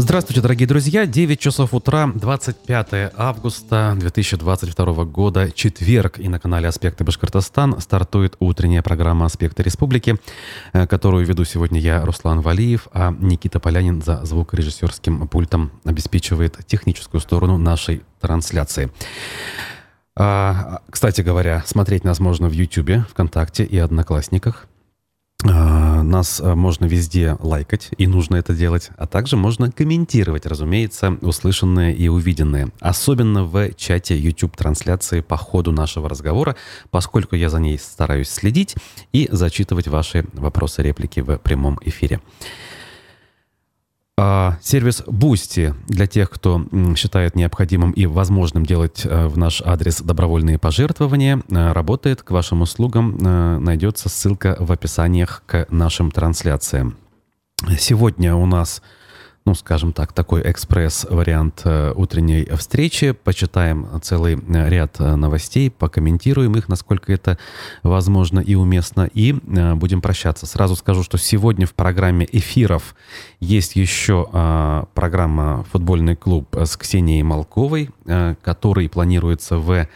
Здравствуйте, дорогие друзья. 9 часов утра, 25 августа 2022 года, четверг. И на канале «Аспекты Башкортостан» стартует утренняя программа «Аспекты Республики», э, которую веду сегодня я, Руслан Валиев, а Никита Полянин за звукорежиссерским пультом обеспечивает техническую сторону нашей трансляции. А, кстати говоря, смотреть нас можно в YouTube, ВКонтакте и Одноклассниках. А, нас а, можно везде лайкать, и нужно это делать, а также можно комментировать, разумеется, услышанное и увиденное. Особенно в чате YouTube-трансляции по ходу нашего разговора, поскольку я за ней стараюсь следить и зачитывать ваши вопросы, реплики в прямом эфире. А, сервис Boosty для тех, кто считает необходимым и возможным делать э, в наш адрес добровольные пожертвования, э, работает. К вашим услугам э, найдется ссылка в описаниях к нашим трансляциям. Сегодня у нас ну, скажем так, такой экспресс-вариант э, утренней встречи. Почитаем целый э, ряд э, новостей, покомментируем их, насколько это возможно и уместно, и будем прощаться. Сразу скажу, что сегодня в программе эфиров есть еще программа «Футбольный клуб» с Ксенией Малковой, который планируется в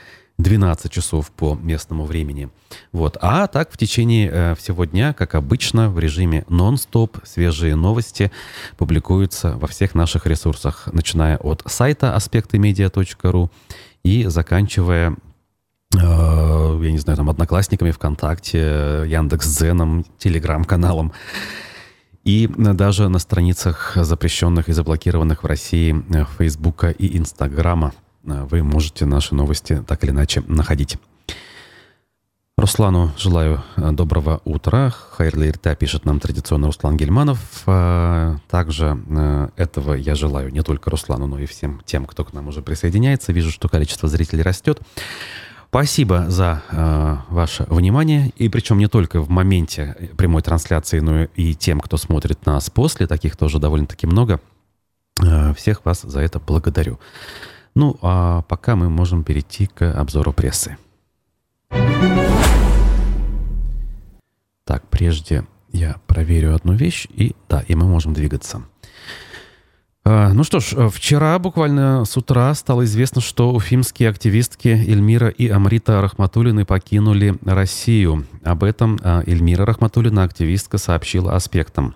12 часов по местному времени. Вот. А так в течение э, всего дня, как обычно, в режиме нон-стоп свежие новости публикуются во всех наших ресурсах, начиная от сайта аспектымедиа.ру и заканчивая э, я не знаю, там, Одноклассниками, ВКонтакте, Яндекс.Дзеном, Телеграм-каналом. И даже на страницах запрещенных и заблокированных в России э, Фейсбука и Инстаграма вы можете наши новости так или иначе находить. Руслану желаю э, доброго утра. Хайрли Ирта пишет нам традиционно Руслан Гельманов. Э, также этого я желаю не только Руслану, но и всем тем, кто к нам уже присоединяется. Вижу, что количество зрителей растет. Спасибо за э, ваше внимание. И причем не только в моменте прямой трансляции, но и тем, кто смотрит нас после. Таких тоже довольно-таки много. Э, всех вас за это благодарю. Ну, а пока мы можем перейти к обзору прессы. Так, прежде я проверю одну вещь, и да, и мы можем двигаться. А, ну что ж, вчера буквально с утра стало известно, что уфимские активистки Эльмира и Амрита Рахматуллины покинули Россию. Об этом а, Эльмира Рахматуллина, активистка, сообщила аспектам.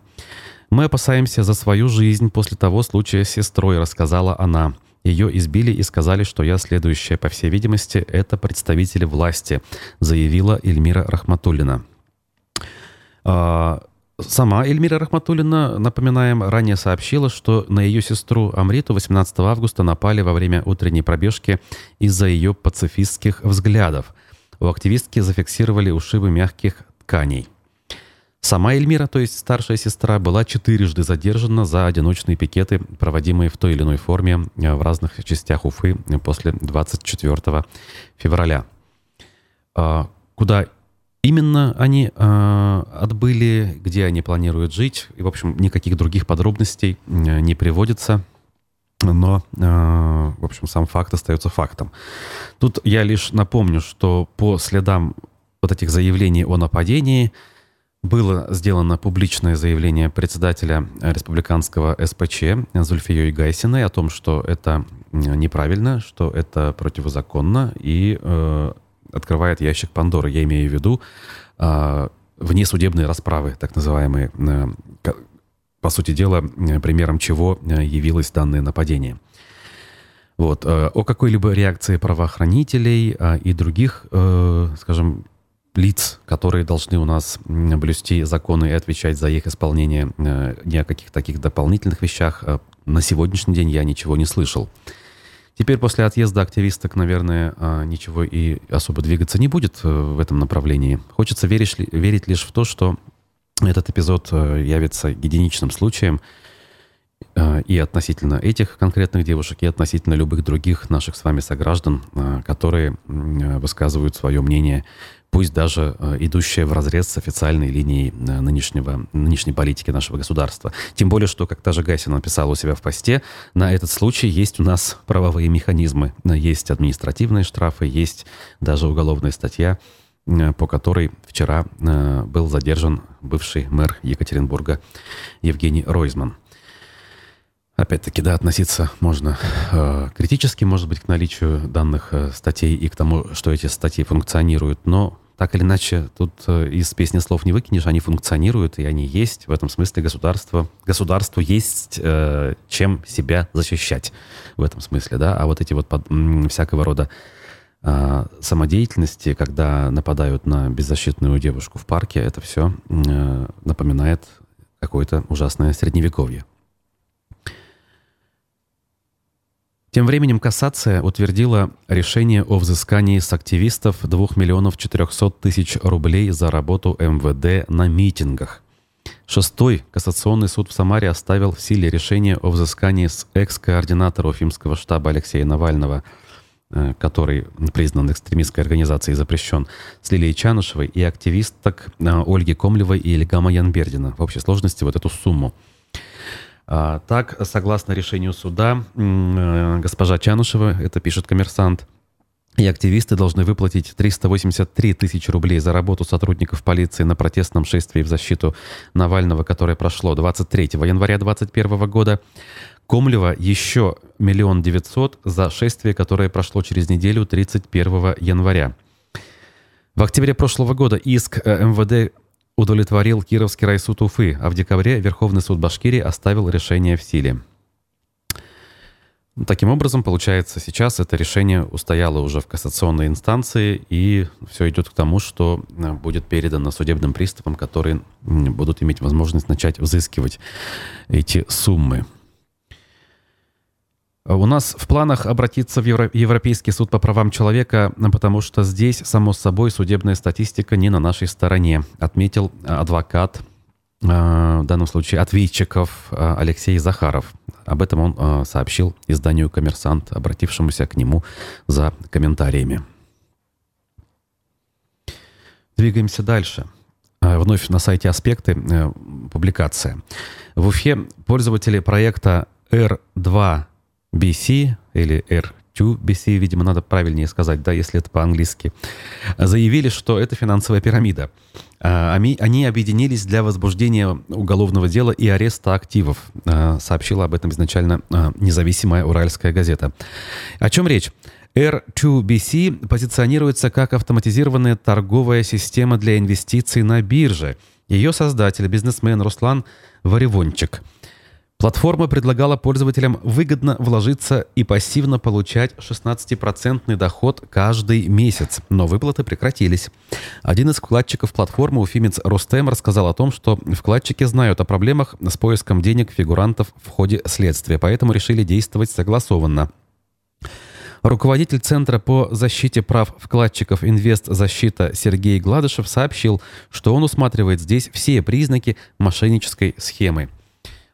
«Мы опасаемся за свою жизнь после того случая с сестрой», — рассказала она. Ее избили и сказали, что я следующая, по всей видимости, это представители власти, заявила Эльмира Рахматуллина. А, сама Эльмира Рахматуллина, напоминаем, ранее сообщила, что на ее сестру Амриту 18 августа напали во время утренней пробежки из-за ее пацифистских взглядов. У активистки зафиксировали ушибы мягких тканей. Сама Эльмира, то есть старшая сестра, была четырежды задержана за одиночные пикеты, проводимые в той или иной форме э, в разных частях Уфы после 24 февраля. А, куда именно они э, отбыли, где они планируют жить, и, в общем, никаких других подробностей э, не приводится. Но, в общем, сам факт остается фактом. Тут я лишь напомню, что по следам вот этих заявлений о нападении – было сделано публичное заявление председателя республиканского СПЧ Зульфией Гайсиной о том, что это неправильно, что это противозаконно и э, открывает ящик Пандоры. Я имею в виду э, внесудебные расправы, так называемые, э, по сути дела, примером чего явилось данное нападение. Вот. Э, о какой-либо реакции правоохранителей э, и других, э, скажем, лиц, которые должны у нас блюсти законы и отвечать за их исполнение, э, ни о каких таких дополнительных вещах. Э, на сегодняшний день я ничего не слышал. Теперь после отъезда активисток, наверное, э, ничего и особо двигаться не будет в этом направлении. Хочется верить, верить лишь в то, что этот эпизод явится единичным случаем, и относительно этих конкретных девушек, и относительно любых других наших с вами сограждан, которые высказывают свое мнение пусть даже э, идущая в разрез с официальной линией э, нынешнего, нынешней политики нашего государства. Тем более, что, как та же Гайсина написала у себя в посте, на этот случай есть у нас правовые механизмы. Есть административные штрафы, есть даже уголовная статья, э, по которой вчера был задержан бывший мэр Екатеринбурга Евгений Ройзман. Опять-таки, да, относиться можно э, критически, может быть, к наличию данных э, статей и к тому, что эти статьи функционируют, но так или иначе, тут э, из песни слов не выкинешь, они функционируют, и они есть. В этом смысле государство, государству есть э, чем себя защищать в этом смысле, да. А вот эти вот под, м, всякого рода э, самодеятельности, когда нападают на беззащитную девушку в парке, это все э, напоминает какое-то ужасное средневековье. Тем временем кассация утвердила решение о взыскании с активистов 2 миллионов 400 тысяч рублей за работу МВД на митингах. Шестой кассационный суд в Самаре оставил в силе решение о взыскании с экс-координатора Уфимского штаба Алексея Навального, э, который признан экстремистской организацией и запрещен, с Лилией Чанышевой и активисток э, Ольги Комлевой и Ильгама Янбердина в общей сложности вот эту сумму – так, согласно решению суда, э, госпожа Чанушева, это пишет коммерсант, и активисты должны выплатить 383 тысячи рублей за работу сотрудников полиции на протестном шествии в защиту Навального, которое прошло 23 января 2021 года. Комлева еще миллион девятьсот за шествие, которое прошло через неделю 31 января. В октябре прошлого года иск э, МВД удовлетворил Кировский райсуд Уфы, а в декабре Верховный суд Башкирии оставил решение в силе. Таким образом, получается, сейчас это решение устояло уже в кассационной инстанции, и все идет к тому, что э, будет передано судебным приставам, которые будут иметь возможность начать взыскивать эти суммы. У нас в планах обратиться в Европейский суд по правам человека, потому что здесь, само собой, судебная статистика не на нашей стороне, отметил адвокат, э, в данном случае ответчиков э, Алексей Захаров. Об этом он э, сообщил изданию «Коммерсант», обратившемуся к нему за комментариями. Двигаемся дальше. Вновь на сайте «Аспекты» публикация. В Уфе пользователи проекта R2 BC или R2 BC, видимо, надо правильнее сказать, да, если это по-английски, заявили, что это финансовая пирамида. А, они, объединились для возбуждения уголовного дела и ареста активов, а, сообщила об этом изначально а, независимая уральская газета. О чем речь? R2BC позиционируется как автоматизированная торговая система для инвестиций на бирже. Ее создатель, бизнесмен Руслан Варевончик – Платформа предлагала пользователям выгодно вложиться и пассивно получать 16% доход каждый месяц, но выплаты прекратились. Один из вкладчиков платформы, уфимец Ростем, рассказал о том, что вкладчики знают о проблемах с поиском денег фигурантов в ходе следствия, поэтому решили действовать согласованно. Руководитель Центра по защите прав вкладчиков «Инвест Защита» Сергей Гладышев сообщил, что он усматривает здесь все признаки мошеннической схемы.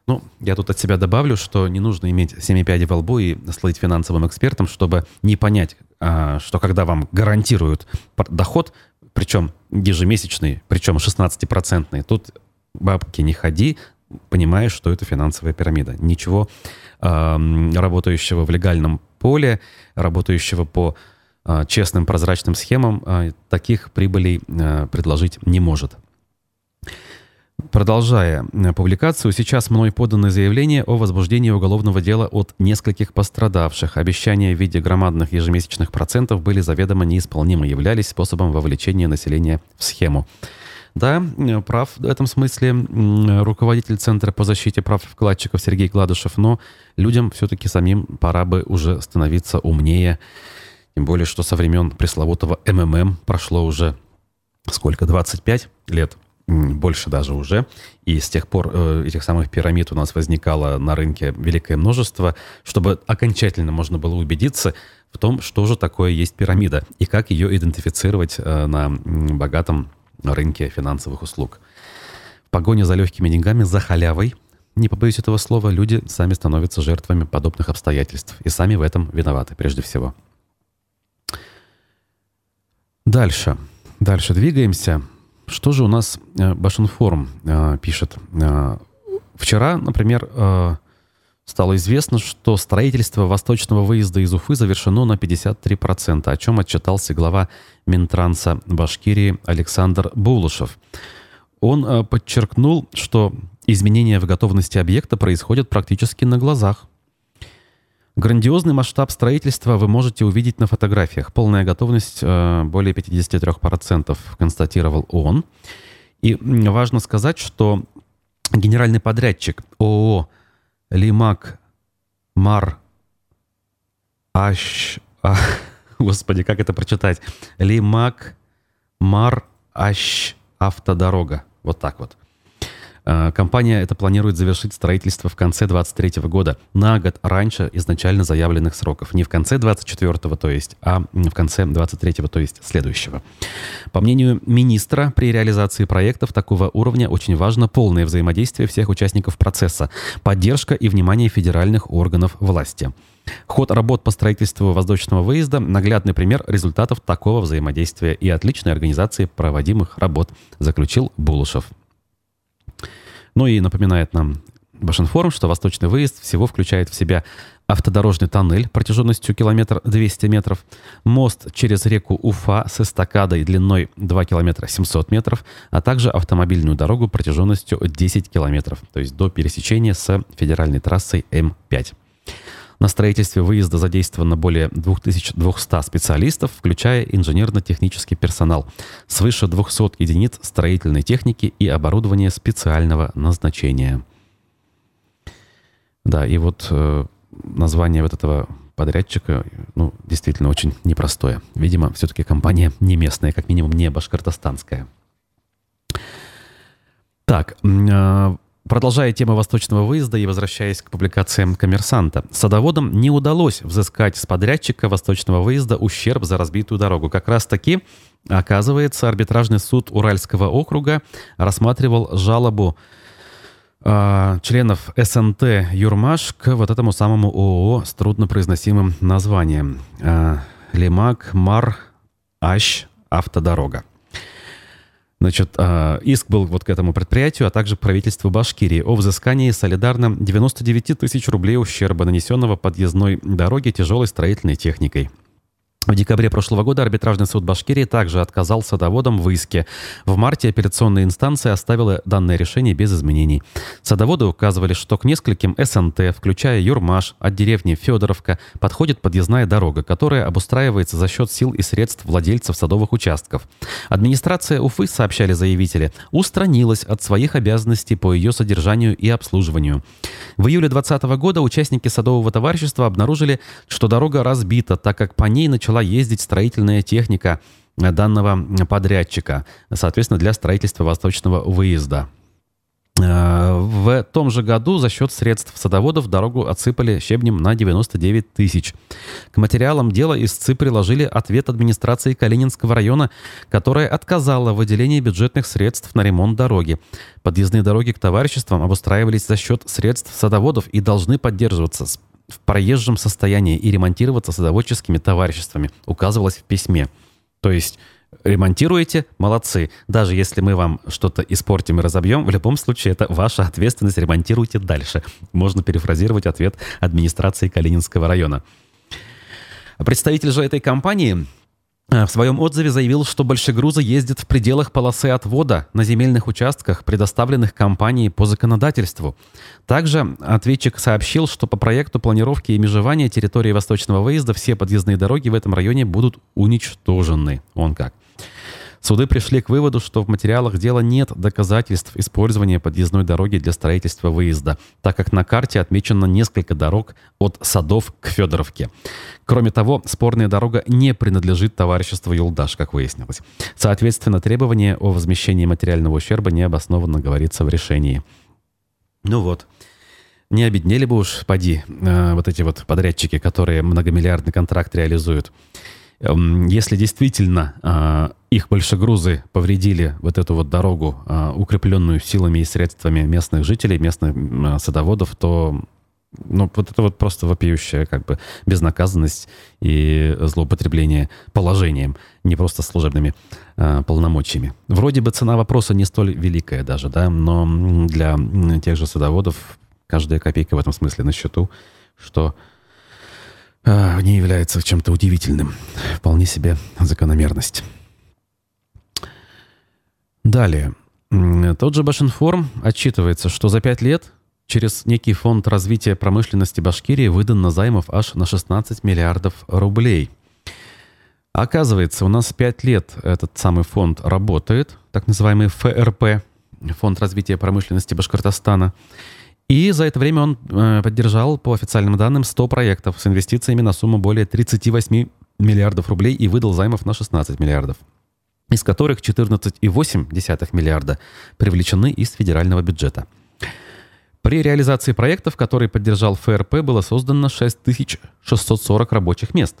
Ну, я тут от себя добавлю, что не нужно иметь семи пядей во лбу и слыть финансовым экспертом, чтобы не понять, а, что когда вам гарантируют доход, причем ежемесячный, причем 16-процентный, тут бабки не ходи, понимаешь, что это финансовая пирамида. Ничего работающего в легальном поле, работающего по а, честным прозрачным схемам, а, таких прибылей предложить не может. Продолжая э, публикацию, сейчас мной подано заявление о возбуждении уголовного дела от нескольких пострадавших. Обещания в виде громадных ежемесячных процентов были заведомо неисполнимы, являлись способом вовлечения населения в схему. Да, э, прав в этом смысле руководитель Центра по защите прав вкладчиков Сергей Гладышев, но людям все-таки самим пора бы уже становиться умнее. Тем более, что со времен пресловутого МММ прошло уже сколько, 25 лет больше даже уже. И с тех пор э, этих самых пирамид у нас возникало на рынке великое множество, чтобы окончательно можно было убедиться в том, что же такое есть пирамида и как ее идентифицировать э, на богатом рынке финансовых услуг. В погоне за легкими деньгами, за халявой, не побоюсь этого слова, люди сами становятся жертвами подобных обстоятельств и сами в этом виноваты прежде всего. Дальше. Дальше двигаемся. Что же у нас э, Башинформ э, пишет? Э, вчера, например, стало известно, что строительство восточного выезда из Уфы завершено на 53%, о чем отчитался глава Минтранса Башкирии Александр Булышев. он подчеркнул, что изменения в готовности объекта происходят практически на глазах. Грандиозный масштаб строительства вы можете увидеть на фотографиях. Полная готовность более 53%, констатировал он. И важно сказать, что генеральный подрядчик ООО «Лимак Мар Аш...» а, Господи, как это прочитать? «Лимак Мар Аш Автодорога». Вот так вот. Э, компания это планирует завершить строительство в конце 2023 года, на год раньше изначально заявленных сроков. Не в конце 2024, то есть, а в конце 2023, то есть следующего. По мнению министра, при реализации проектов такого уровня очень важно полное взаимодействие всех участников процесса, поддержка и внимание федеральных органов власти. Ход работ по строительству воздушного выезда – наглядный пример результатов такого взаимодействия и отличной организации проводимых работ, заключил Булушев. Ну и напоминает нам Башинформ, что восточный выезд всего включает в себя автодорожный тоннель протяженностью километр 200 метров, мост через реку Уфа с эстакадой длиной 2 километра 700 метров, а также автомобильную дорогу протяженностью 10 километров, то есть до пересечения с федеральной трассой М5. На строительстве выезда задействовано более 2200 специалистов, включая инженерно-технический персонал, свыше 200 единиц строительной техники и оборудования специального назначения. Да, и вот э, название вот этого подрядчика, ну, действительно очень непростое. Видимо, все-таки компания не местная, как минимум не башкортостанская. Так, э, Продолжая тему восточного выезда и возвращаясь к публикациям коммерсанта, садоводам не удалось взыскать с подрядчика восточного выезда ущерб за разбитую дорогу. Как раз таки, оказывается, арбитражный суд Уральского округа рассматривал жалобу э, членов СНТ «Юрмаш» к вот этому самому ООО с труднопроизносимым названием э, «Лимак Мар Ащ Автодорога». Значит, а, иск был вот к этому предприятию, а также правительству Башкирии о взыскании солидарно 99 тысяч рублей ущерба, нанесенного подъездной дороге тяжелой строительной техникой. В декабре прошлого года арбитражный суд Башкирии также отказал садоводам в иске. В марте апелляционная инстанция оставила данное решение без изменений. Садоводы указывали, что к нескольким СНТ, включая Юрмаш, от деревни Федоровка, подходит подъездная дорога, которая обустраивается за счет сил и средств владельцев садовых участков. Администрация Уфы, сообщали заявители, устранилась от своих обязанностей по ее содержанию и обслуживанию. В июле 2020 года участники садового товарищества обнаружили, что дорога разбита, так как по ней начала ездить строительная техника данного подрядчика, соответственно, для строительства восточного выезда. Э, в том же году за счет средств садоводов дорогу отсыпали щебнем на 99 тысяч. К материалам дела истцы приложили ответ администрации Калининского района, которая отказала в выделении бюджетных средств на ремонт дороги. Подъездные дороги к товариществам обустраивались за счет средств садоводов и должны поддерживаться в проезжем состоянии и ремонтироваться садоводческими товариществами, указывалось в письме. То есть ремонтируете, молодцы. Даже если мы вам что-то испортим и разобьем, в любом случае это ваша ответственность, ремонтируйте дальше. Можно перефразировать ответ администрации Калининского района. Представитель же этой компании в своем отзыве заявил, что большегрузы ездят в пределах полосы отвода на земельных участках, предоставленных компанией по законодательству. Также ответчик сообщил, что по проекту планировки и межевания территории восточного выезда все подъездные дороги в этом районе будут уничтожены. Он как. Суды пришли к выводу, что в материалах дела нет доказательств использования подъездной дороги для строительства выезда, так как на карте отмечено несколько дорог от Садов к Федоровке. Кроме того, спорная дорога не принадлежит товариществу Юлдаш, как выяснилось. Соответственно, требование о возмещении материального ущерба необоснованно говорится в решении. Ну вот. Не обеднели бы уж, поди, э, вот эти вот подрядчики, которые многомиллиардный контракт реализуют. Эм, если действительно э, их большегрузы повредили вот эту вот дорогу, э, укрепленную силами и средствами местных жителей, местных э, садоводов, то ну, вот это вот просто вопиющая как бы безнаказанность и злоупотребление положением, не просто служебными э, полномочиями. Вроде бы цена вопроса не столь великая даже, да, но для тех же садоводов каждая копейка в этом смысле на счету, что э, не является чем-то удивительным. Вполне себе закономерность. Далее. Тот же Башинформ отчитывается, что за пять лет через некий фонд развития промышленности Башкирии выдан на займов аж на 16 миллиардов рублей. Оказывается, у нас пять лет этот самый фонд работает, так называемый ФРП, Фонд развития промышленности Башкортостана. И за это время он э, поддержал, по официальным данным, 100 проектов с инвестициями на сумму более 38 миллиардов рублей и выдал займов на 16 миллиардов из которых 14,8 миллиарда привлечены из федерального бюджета. При реализации проектов, которые поддержал ФРП, было создано 6640 рабочих мест.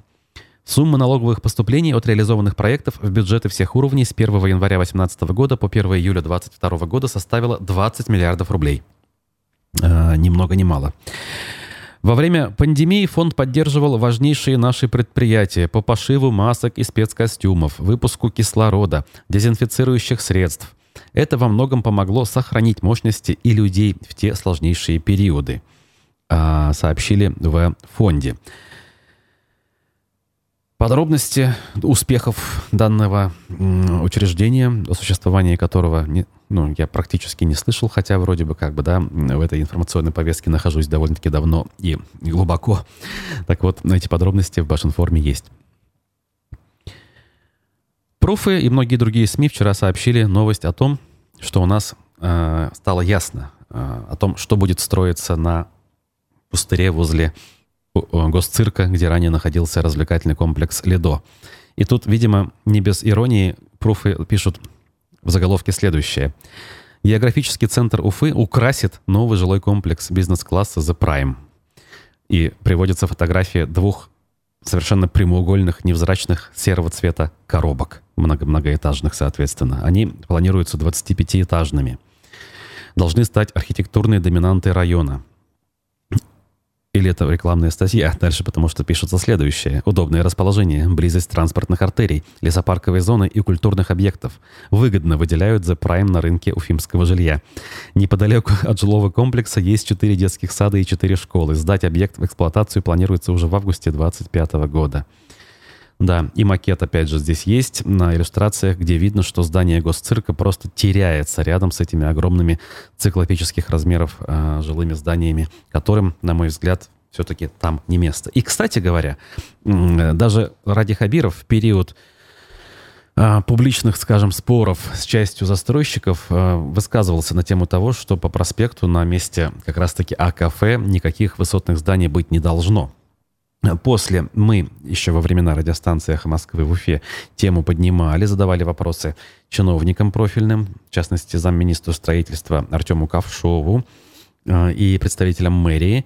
Сумма налоговых поступлений от реализованных проектов в бюджеты всех уровней с 1 января 2018 года по 1 июля 2022 года составила 20 миллиардов рублей. А, ни много ни мало. Во время пандемии фонд поддерживал важнейшие наши предприятия по пошиву масок и спецкостюмов, выпуску кислорода, дезинфицирующих средств. Это во многом помогло сохранить мощности и людей в те сложнейшие периоды, а, сообщили в фонде. Подробности успехов данного учреждения, о существовании которого не, ну, я практически не слышал, хотя вроде бы как бы, да, в этой информационной повестке нахожусь довольно-таки давно и глубоко. Так вот, эти подробности в Башинформе есть. Пруфы и многие другие СМИ вчера сообщили новость о том, что у нас э, стало ясно э, о том, что будет строиться на пустыре возле госцирка, где ранее находился развлекательный комплекс «Ледо». И тут, видимо, не без иронии, пруфы пишут в заголовке следующее. Географический центр Уфы украсит новый жилой комплекс бизнес-класса The Prime. И приводится фотография двух совершенно прямоугольных, невзрачных серого цвета коробок, много многоэтажных, соответственно. Они планируются 25-этажными. Должны стать архитектурной доминантой района. Или это рекламная статья? Дальше, потому что пишется следующее. Удобное расположение, близость транспортных артерий, лесопарковой зоны и культурных объектов. Выгодно выделяют за прайм на рынке уфимского жилья. Неподалеку от жилого комплекса есть четыре детских сада и четыре школы. Сдать объект в эксплуатацию планируется уже в августе 2025 года. Да, и макет, опять же, здесь есть на иллюстрациях, где видно, что здание госцирка просто теряется рядом с этими огромными циклопических размеров э, жилыми зданиями, которым, на мой взгляд, все-таки там не место. И, кстати говоря, даже Ради Хабиров в период э, публичных, скажем, споров с частью застройщиков э, высказывался на тему того, что по проспекту на месте как раз-таки А-кафе никаких высотных зданий быть не должно. После мы еще во времена радиостанции «Эхо Москвы» в Уфе тему поднимали, задавали вопросы чиновникам профильным, в частности, замминистру строительства Артему Ковшову э, и представителям мэрии.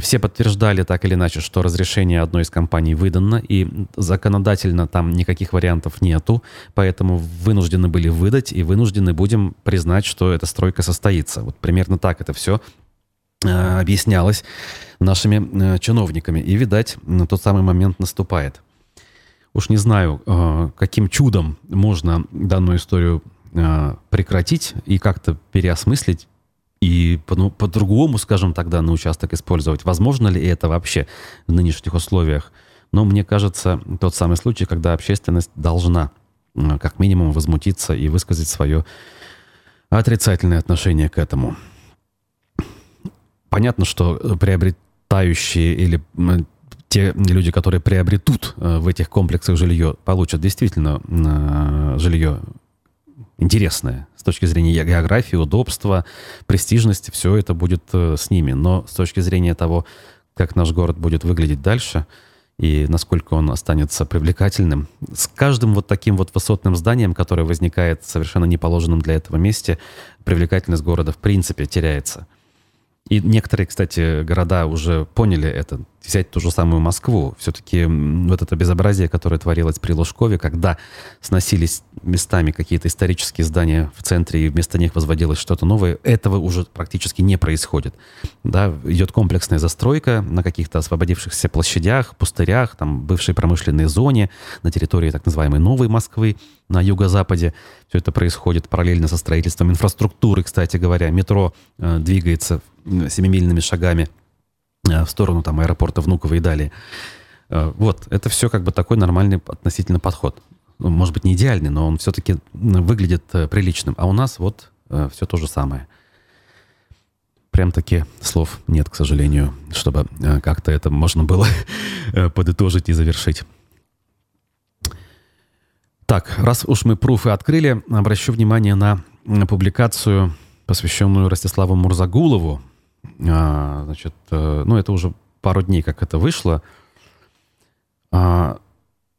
Все подтверждали так или иначе, что разрешение одной из компаний выдано, и законодательно там никаких вариантов нету, поэтому вынуждены были выдать, и вынуждены будем признать, что эта стройка состоится. Вот примерно так это все объяснялось нашими э, чиновниками. И, видать, тот самый момент наступает. Уж не знаю, э, каким чудом можно данную историю прекратить и как-то переосмыслить и по-другому, скажем тогда, на участок использовать. Возможно ли это вообще в нынешних условиях? Но мне кажется, тот самый случай, когда общественность должна как минимум возмутиться и высказать свое отрицательное отношение к этому. Понятно, что э, приобретающие или те люди, которые приобретут э, в этих комплексах жилье, получат действительно э, жилье интересное с точки зрения географии, удобства, престижности. Все это будет с ними. Но с точки зрения того, как наш город будет выглядеть дальше и насколько он останется привлекательным, с каждым вот таким вот высотным зданием, которое возникает совершенно неположенным для этого месте, привлекательность города в принципе теряется. И некоторые, кстати, города уже поняли это. Взять ту же самую Москву. Все-таки вот это безобразие, которое творилось при Лужкове, когда сносились местами какие-то исторические здания в центре, и вместо них возводилось что-то новое, этого уже практически не происходит. Да, идет комплексная застройка на каких-то освободившихся площадях, пустырях, там, бывшей промышленной зоне, на территории так называемой Новой Москвы, на юго-западе. Все это происходит параллельно со строительством инфраструктуры, кстати говоря. Метро э, двигается семимильными шагами в сторону там, аэропорта Внуково и далее. Э, вот, это все как бы такой нормальный относительно подход. Ну, может быть, не идеальный, но он все-таки выглядит э, приличным. А у нас вот э, все то же самое. Прям таки слов нет, к сожалению, чтобы э, как-то это можно было э, подытожить и завершить. Так, раз уж мы пруфы открыли, обращу внимание на публикацию, посвященную Ростиславу Мурзагулову. А, значит, э, ну, это уже пару дней, как это вышло. А,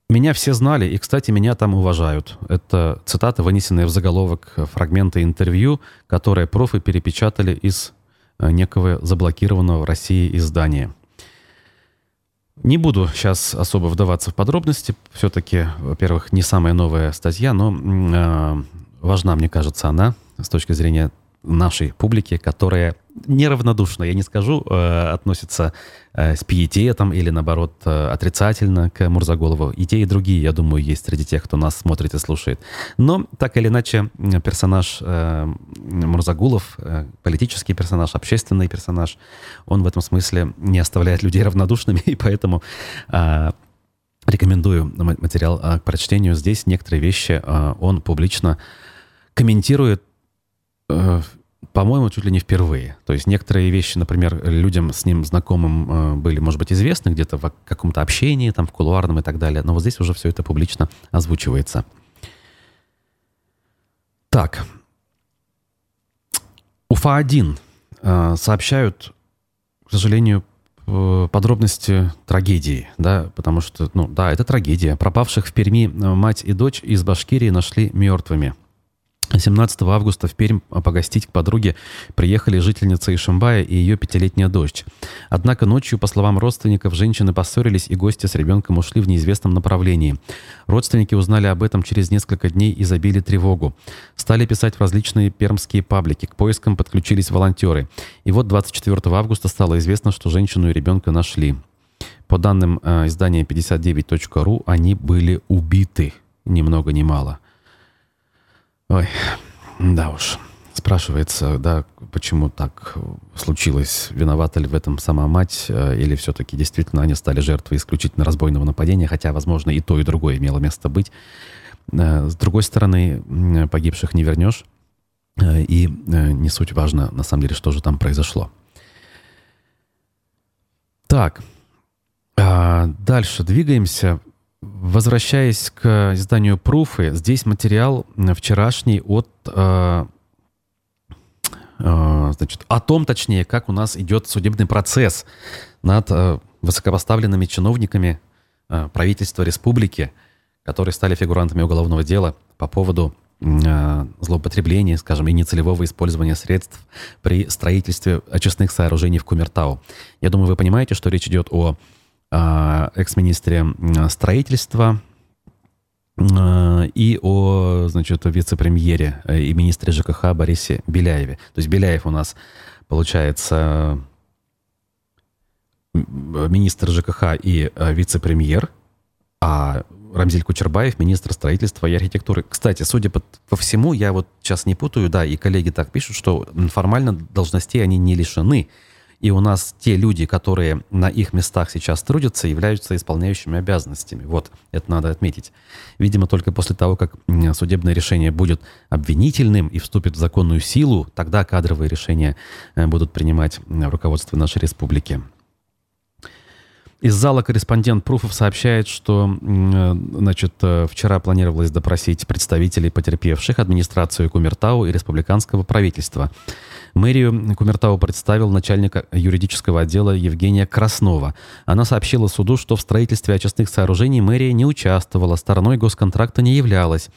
меня все знали, и, кстати, меня там уважают. Это цитата, вынесенная в заголовок фрагмента интервью, которое профы перепечатали из э, некого заблокированного в России издания. Не буду сейчас особо вдаваться в подробности. Все-таки, во-первых, не самая новая статья, но э, важна, мне кажется, она с точки зрения нашей публики, которая неравнодушно, я не скажу, э, относится э, с пиететом или, наоборот, э, отрицательно к Мурзаголову. И те, и другие, я думаю, есть среди тех, кто нас смотрит и слушает. Но, так или иначе, персонаж Мурзагулов, политический персонаж, общественный персонаж, он в этом смысле не оставляет людей равнодушными, и поэтому рекомендую материал к прочтению. Здесь некоторые вещи он публично комментирует по-моему, чуть ли не впервые. То есть некоторые вещи, например, людям с ним знакомым э, были, может быть, известны где-то в каком-то общении, там, в кулуарном и так далее. Но вот здесь уже все это публично озвучивается. Так. Уфа-1 э, сообщают, к сожалению, подробности трагедии, да, потому что, ну, да, это трагедия. Пропавших в Перми э, мать и дочь из Башкирии нашли мертвыми. 17 августа в Пермь погостить к подруге приехали жительница Ишимбая и ее пятилетняя дочь. Однако ночью, по словам родственников, женщины поссорились и гости с ребенком ушли в неизвестном направлении. Родственники узнали об этом через несколько дней и забили тревогу. Стали писать в различные пермские паблики. К поискам подключились волонтеры. И вот 24 августа стало известно, что женщину и ребенка нашли. По данным э, издания 59.ru, они были убиты. Ни много ни мало. Ой, да уж. Спрашивается, да, почему так случилось? Виновата ли в этом сама мать? Э, или все-таки действительно они стали жертвой исключительно разбойного нападения? Хотя, возможно, и то, и другое имело место быть. Э, с другой стороны, погибших не вернешь. Э, и не суть важно, на самом деле, что же там произошло. Так, а, дальше двигаемся. Возвращаясь к изданию Пруфы, здесь материал вчерашний от э, э, значит, о том, точнее, как у нас идет судебный процесс над э, высокопоставленными чиновниками правительства республики, которые стали фигурантами уголовного дела по поводу злоупотребления, скажем, и нецелевого использования средств при строительстве очистных сооружений в Кумертау. Я думаю, вы понимаете, что речь идет о экс-министре строительства а, и о, значит, вице-премьере э, и министре ЖКХ Борисе Беляеве. То есть Беляев у нас, получается, министр ЖКХ и э, вице-премьер, а Рамзиль Кучербаев, министр строительства и архитектуры. Кстати, судя по, по всему, я вот сейчас не путаю, да, и коллеги так пишут, что формально должностей они не лишены. И у нас те люди, которые на их местах сейчас трудятся, являются исполняющими обязанностями. Вот, это надо отметить. Видимо, только после того, как судебное решение будет обвинительным и вступит в законную силу, тогда кадровые решения э, будут принимать руководство нашей республики. Из зала корреспондент Пруфов сообщает, что э, значит, э, вчера планировалось допросить представителей потерпевших, администрацию Кумертау и республиканского правительства. Мэрию Кумертау представил начальник юридического отдела Евгения Краснова. Она сообщила суду, что в строительстве очистных сооружений мэрия не участвовала, стороной госконтракта не являлась.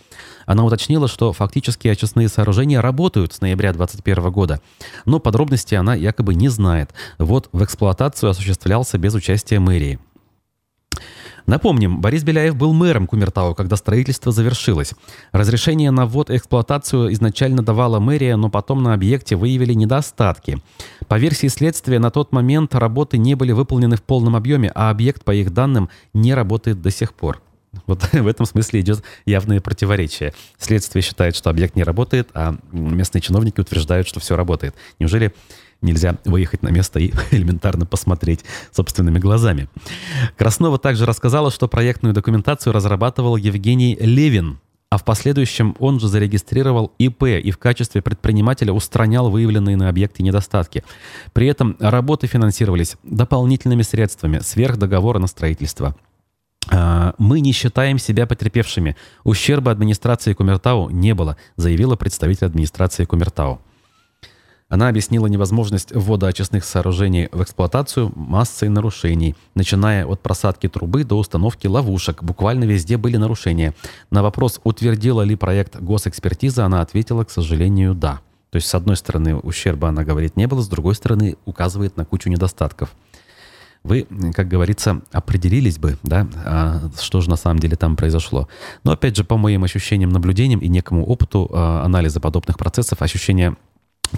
Она уточнила, что фактически очистные сооружения работают с ноября 2021 года, но подробности она якобы не знает. Вот в эксплуатацию осуществлялся без участия мэрии. Напомним, Борис Беляев был мэром Кумертау, когда строительство завершилось. Разрешение на ввод и эксплуатацию изначально давала мэрия, но потом на объекте выявили недостатки. По версии следствия, на тот момент работы не были выполнены в полном объеме, а объект, по их данным, не работает до сих пор. Вот в этом смысле идет явное противоречие. Следствие считает, что объект не работает, а местные чиновники утверждают, что все работает. Неужели нельзя выехать на место и элементарно посмотреть собственными глазами. Краснова также рассказала, что проектную документацию разрабатывал Евгений Левин, а в последующем он же зарегистрировал ИП и в качестве предпринимателя устранял выявленные на объекте недостатки. При этом работы финансировались дополнительными средствами сверх договора на строительство. А, «Мы не считаем себя потерпевшими. Ущерба администрации Кумертау не было», заявила представитель администрации Кумертау. Она объяснила невозможность ввода очистных сооружений в эксплуатацию массой нарушений, начиная от просадки трубы до установки ловушек. Буквально везде были нарушения. На вопрос, утвердила ли проект госэкспертиза, она ответила, к сожалению, да. То есть, с одной стороны, ущерба, она говорит, не было, с другой стороны, указывает на кучу недостатков. Вы, как говорится, определились бы, да, а что же на самом деле там произошло. Но, опять же, по моим ощущениям, наблюдениям и некому опыту а, анализа подобных процессов, ощущение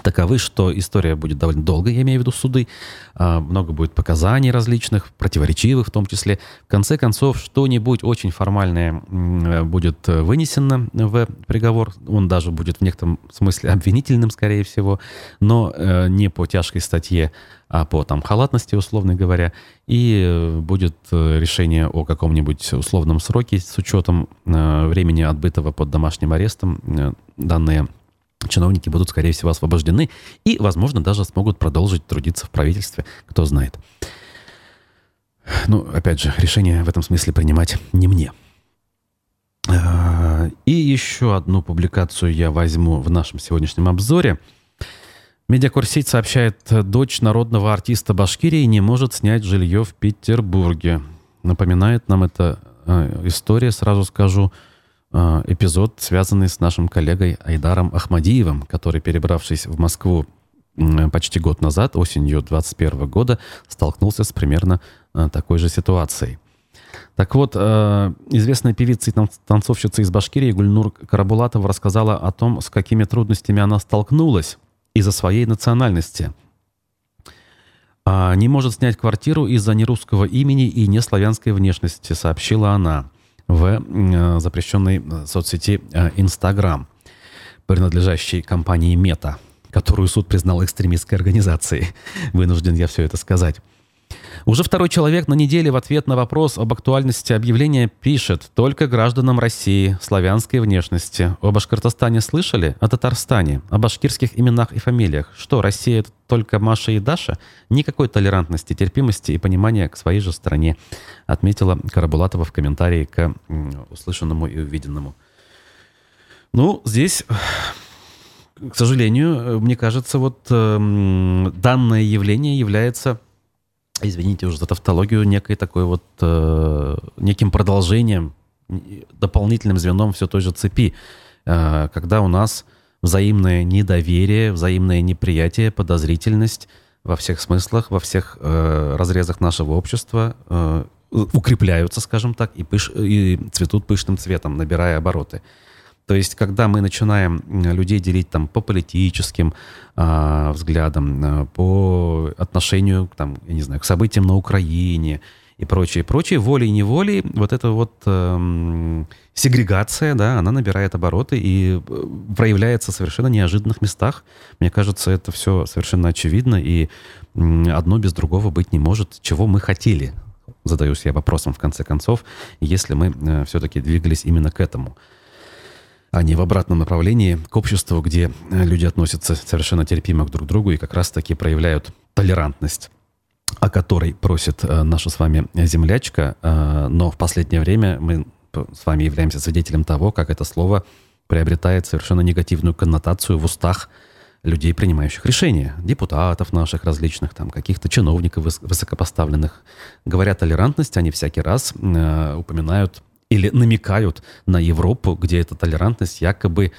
таковы, что история будет довольно долгой, я имею в виду суды, а, много будет показаний различных, противоречивых в том числе. В конце концов, что-нибудь очень формальное будет вынесено в приговор, он даже будет в некотором смысле обвинительным, скорее всего, но э, не по тяжкой статье, а по там халатности, условно говоря, и будет э, решение о каком-нибудь условном сроке с учетом э, времени отбытого под домашним арестом. Данные чиновники будут, скорее всего, освобождены и, возможно, даже смогут продолжить трудиться в правительстве, кто знает. Ну, опять же, решение в этом смысле принимать не мне. А, и еще одну публикацию я возьму в нашем сегодняшнем обзоре. Медиакурсить сообщает, дочь народного артиста Башкирии не может снять жилье в Петербурге. Напоминает нам эта а, история, сразу скажу, Э, эпизод, связанный с нашим коллегой Айдаром Ахмадиевым, который, перебравшись в Москву почти год назад, осенью 2021 года, столкнулся с примерно э, такой же ситуацией. Так вот, э, известная певица и танцовщица из Башкирии Гульнур Карабулатова рассказала о том, с какими трудностями она столкнулась из-за своей национальности. А, «Не может снять квартиру из-за нерусского имени и неславянской внешности», сообщила она в э, запрещенной э, соцсети э, Instagram, принадлежащей компании Meta, которую суд признал экстремистской организацией. Вынужден я все это сказать. Уже второй человек на неделе в ответ на вопрос об актуальности объявления пишет «Только гражданам России, славянской внешности». О Башкортостане слышали? О Татарстане? О башкирских именах и фамилиях? Что, Россия — это только Маша и Даша? Никакой толерантности, терпимости и понимания к своей же стране, отметила Карабулатова в комментарии к услышанному и увиденному. Ну, здесь к сожалению, мне кажется, вот э, данное явление является извините уже за тавтологию, некой такой вот, э, неким продолжением, дополнительным звеном все той же цепи, э, когда у нас взаимное недоверие, взаимное неприятие, подозрительность во всех смыслах, во всех э, разрезах нашего общества э, укрепляются, скажем так, и, пыш, и цветут пышным цветом, набирая обороты. То есть, когда мы начинаем людей делить там, по политическим э, взглядам, э, по отношению там, я не знаю, к событиям на Украине и прочее, прочее, волей-неволей, вот эта вот э, сегрегация, да, она набирает обороты и э, проявляется в совершенно неожиданных местах. Мне кажется, это все совершенно очевидно, и одно без другого быть не может, чего мы хотели. Задаюсь я вопросом, в конце концов, если мы э, все-таки двигались именно к этому а не в обратном направлении к обществу, где э, люди относятся совершенно терпимо друг к другу и как раз-таки проявляют толерантность о которой просит э, наша с вами землячка, э, но в последнее время мы с вами являемся свидетелем того, как это слово приобретает совершенно негативную коннотацию в устах людей, принимающих решения, депутатов наших различных, там, каких-то чиновников высокопоставленных. Говоря толерантность, они всякий раз э, упоминают или намекают на Европу, где эта толерантность якобы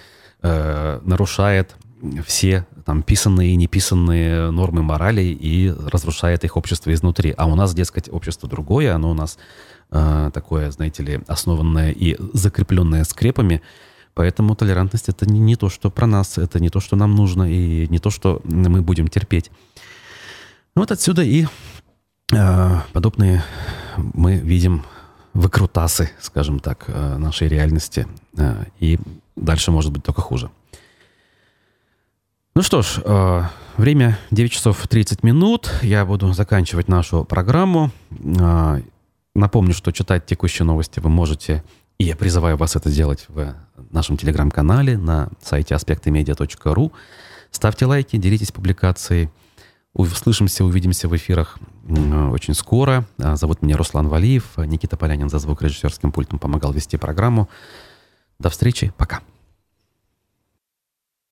э, нарушает все там писанные и неписанные нормы морали и разрушает их общество изнутри. А у нас, дескать, общество другое, оно у нас э, такое, знаете ли, основанное и закрепленное скрепами. Поэтому толерантность это не, не то, что про нас, это не то, что нам нужно, и не то, что мы будем терпеть. Вот отсюда и э, подобные мы видим выкрутасы, скажем так, э, нашей реальности. Э, и дальше может быть только хуже. Ну что ж, э, время 9 часов 30 минут. Я буду заканчивать нашу программу. Напомню, что читать текущие новости вы можете, и я призываю вас это сделать в нашем телеграм-канале, на сайте аспектымедиа.ру. Ставьте лайки, делитесь публикацией. Услышимся, увидимся в эфирах очень скоро. А, зовут меня Руслан Валиев. Никита Полянин за звукорежиссерским пультом помогал вести программу. До встречи. Пока.